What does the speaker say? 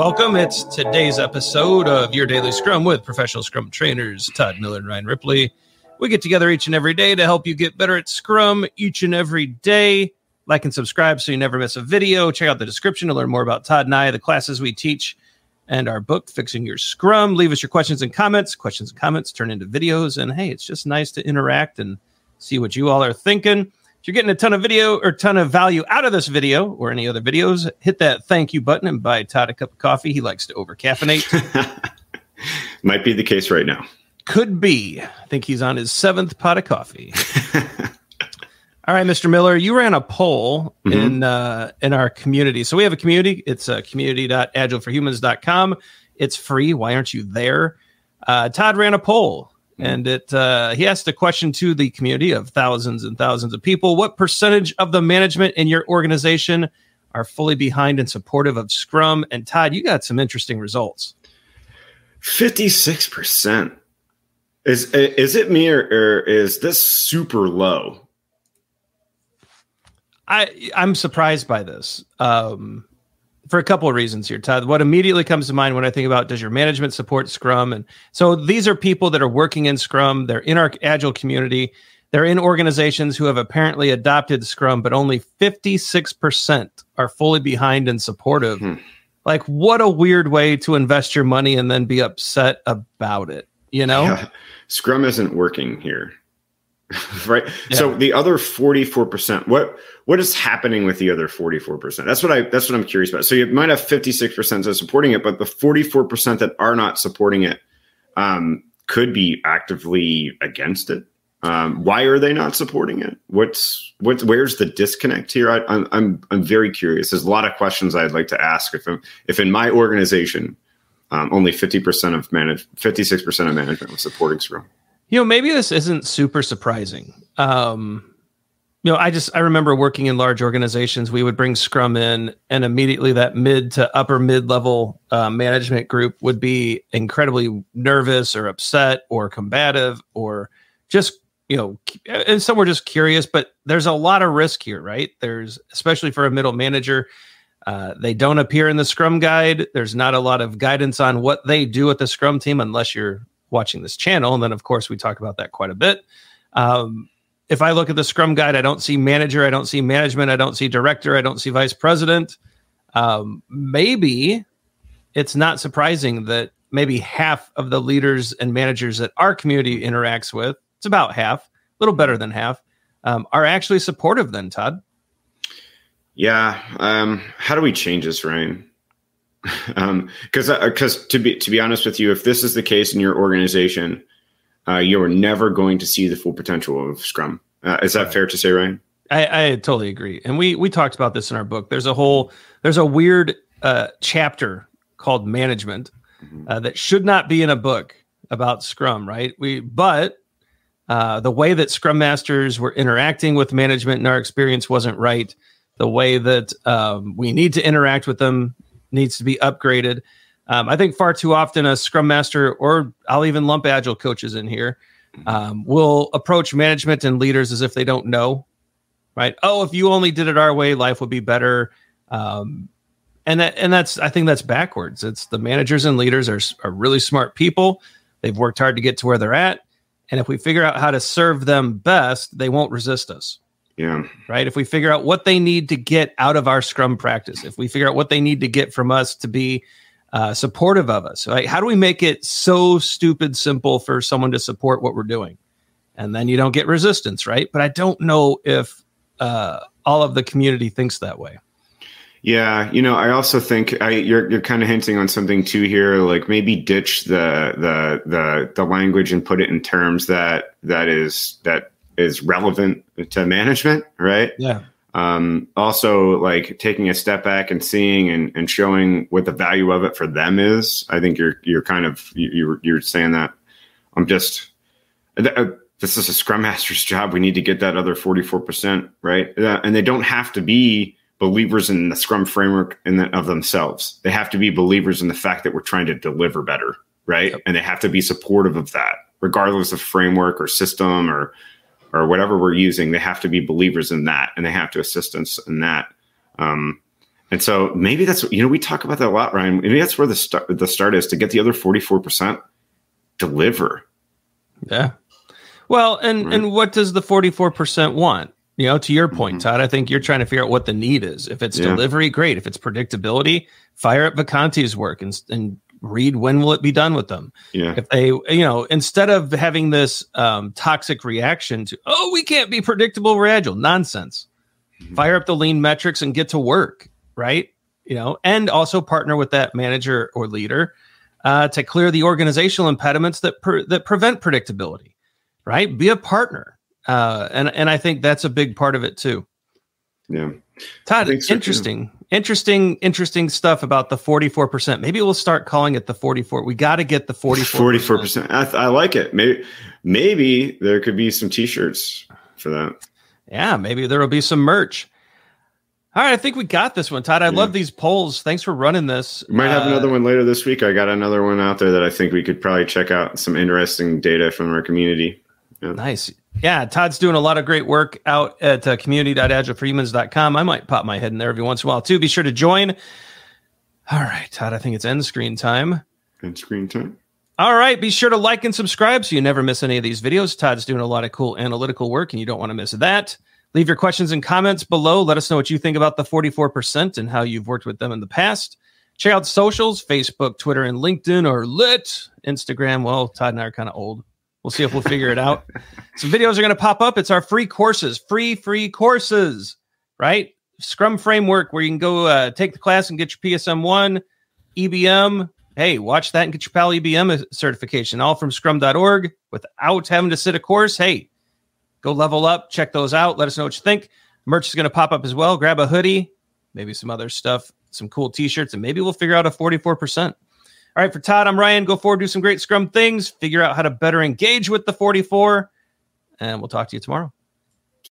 welcome. It's today's episode of Your Daily Scrum with professional Scrum trainers Todd Miller and Ryan Ripley. We get together each and every day to help you get better at Scrum each and every day. Like and subscribe so you never miss a video. Check out the description to learn more about Todd and I, the classes we teach, and our book, Fixing Your Scrum. Leave us your questions and comments. Questions and comments turn into videos. And hey, it's just nice to interact and see what you all are thinking. If you're getting a ton of video or ton of value out of this video or any other videos, hit that thank you button and buy Todd a cup of coffee. He likes to over caffeinate. Might be the case right now. Could be. I think he's on his seventh pot of coffee. All right, Mr. Miller, you ran a poll mm-hmm. in uh, in our community. So we have a community. It's uh, community.agileforhumans.com. It's free. Why aren't you there? Uh, Todd ran a poll and it uh, he asked a question to the community of thousands and thousands of people. What percentage of the management in your organization are fully behind and supportive of scrum? And todd you got some interesting results. 56% is is it me or, or is this super low? I i'm surprised by this. Um for a couple of reasons here, Todd. What immediately comes to mind when I think about does your management support Scrum? And so these are people that are working in Scrum, they're in our Agile community, they're in organizations who have apparently adopted Scrum, but only 56% are fully behind and supportive. Hmm. Like, what a weird way to invest your money and then be upset about it, you know? Yeah. Scrum isn't working here. right? Yeah. So the other 44%, what what is happening with the other 44%? That's what I that's what I'm curious about. So you might have 56% that supporting it, but the 44% that are not supporting it um, could be actively against it. Um, why are they not supporting it? What's what's where's the disconnect here? I, am I'm, I'm I'm very curious. There's a lot of questions I'd like to ask. If if in my organization, um, only 50% of manage 56% of management was supporting Scrum. You know, maybe this isn't super surprising. Um, you know, I just I remember working in large organizations. We would bring Scrum in, and immediately that mid to upper mid level uh, management group would be incredibly nervous or upset or combative or just you know, and some were just curious. But there's a lot of risk here, right? There's especially for a middle manager. Uh, they don't appear in the Scrum guide. There's not a lot of guidance on what they do with the Scrum team unless you're watching this channel. And then, of course, we talk about that quite a bit. Um, if I look at the Scrum Guide, I don't see manager, I don't see management, I don't see director, I don't see vice president. Um, maybe it's not surprising that maybe half of the leaders and managers that our community interacts with, it's about half, a little better than half, um, are actually supportive. Then, Todd. Yeah. Um, how do we change this, Ryan? um because because uh, to be to be honest with you if this is the case in your organization uh, you're never going to see the full potential of scrum. Uh, is that right. fair to say ryan? I, I totally agree. And we we talked about this in our book. There's a whole there's a weird uh chapter called management mm-hmm. uh, that should not be in a book about scrum right? We but uh, the way that scrum masters were interacting with management in our experience wasn't right. The way that um, we need to interact with them needs to be upgraded. Um, I think far too often a scrum master, or I'll even lump agile coaches in here, um, will approach management and leaders as if they don't know, right? Oh, if you only did it our way, life would be better. Um, and that, and that's, I think that's backwards. It's the managers and leaders are, are really smart people. They've worked hard to get to where they're at. And if we figure out how to serve them best, they won't resist us. Yeah. Right. If we figure out what they need to get out of our scrum practice, if we figure out what they need to get from us to be uh, supportive of us, right? How do we make it so stupid simple for someone to support what we're doing? And then you don't get resistance, right? But I don't know if uh, all of the community thinks that way. Yeah, you know, I also think I, you're you're kind of hinting on something too here. Like maybe ditch the the the the language and put it in terms that that is that is relevant to management, right? Yeah. Um, also, like taking a step back and seeing and, and showing what the value of it for them is. I think you're you're kind of you're you're saying that. I'm just uh, this is a scrum master's job. We need to get that other 44 percent right, uh, and they don't have to be believers in the scrum framework in the, of themselves. They have to be believers in the fact that we're trying to deliver better, right? Yep. And they have to be supportive of that, regardless of framework or system or or whatever we're using, they have to be believers in that and they have to assist us in that. Um, And so maybe that's you know we talk about that a lot, Ryan. Maybe that's where the start the start is to get the other forty four percent deliver. Yeah. Well, and right. and what does the forty four percent want? You know, to your point, mm-hmm. Todd, I think you're trying to figure out what the need is. If it's yeah. delivery, great. If it's predictability, fire up Vacanti's work and and read when will it be done with them. Yeah. If they, you know, instead of having this um, toxic reaction to, oh, we can't be predictable, we're agile, nonsense. Mm-hmm. Fire up the lean metrics and get to work, right? You know, and also partner with that manager or leader uh, to clear the organizational impediments that per, that prevent predictability, right? Be a partner uh, and and I think that's a big part of it too. Yeah, Todd, so interesting, too. interesting, interesting stuff about the forty-four percent. Maybe we'll start calling it the forty-four. We got to get the forty-four. Forty-four percent. I, I like it. Maybe maybe there could be some T-shirts for that. Yeah, maybe there will be some merch. All right, I think we got this one, Todd. I yeah. love these polls. Thanks for running this. We might have uh, another one later this week. I got another one out there that I think we could probably check out some interesting data from our community. Yeah. Nice. Yeah, Todd's doing a lot of great work out at uh. I might pop my head in there every once in a while too. Be sure to join. All right, Todd, I think it's end screen time. End screen time. All right, be sure to like and subscribe so you never miss any of these videos. Todd's doing a lot of cool analytical work and you don't want to miss that. Leave your questions and comments below. Let us know what you think about the 44% and how you've worked with them in the past. Check out socials Facebook, Twitter, and LinkedIn or lit. Instagram. Well, Todd and I are kind of old. We'll see if we'll figure it out. Some videos are going to pop up. It's our free courses, free, free courses, right? Scrum framework where you can go uh, take the class and get your PSM one, EBM. Hey, watch that and get your PAL EBM certification, all from scrum.org without having to sit a course. Hey, go level up, check those out. Let us know what you think. Merch is going to pop up as well. Grab a hoodie, maybe some other stuff, some cool t shirts, and maybe we'll figure out a 44%. All right, for Todd, I'm Ryan. Go forward, do some great scrum things, figure out how to better engage with the 44, and we'll talk to you tomorrow.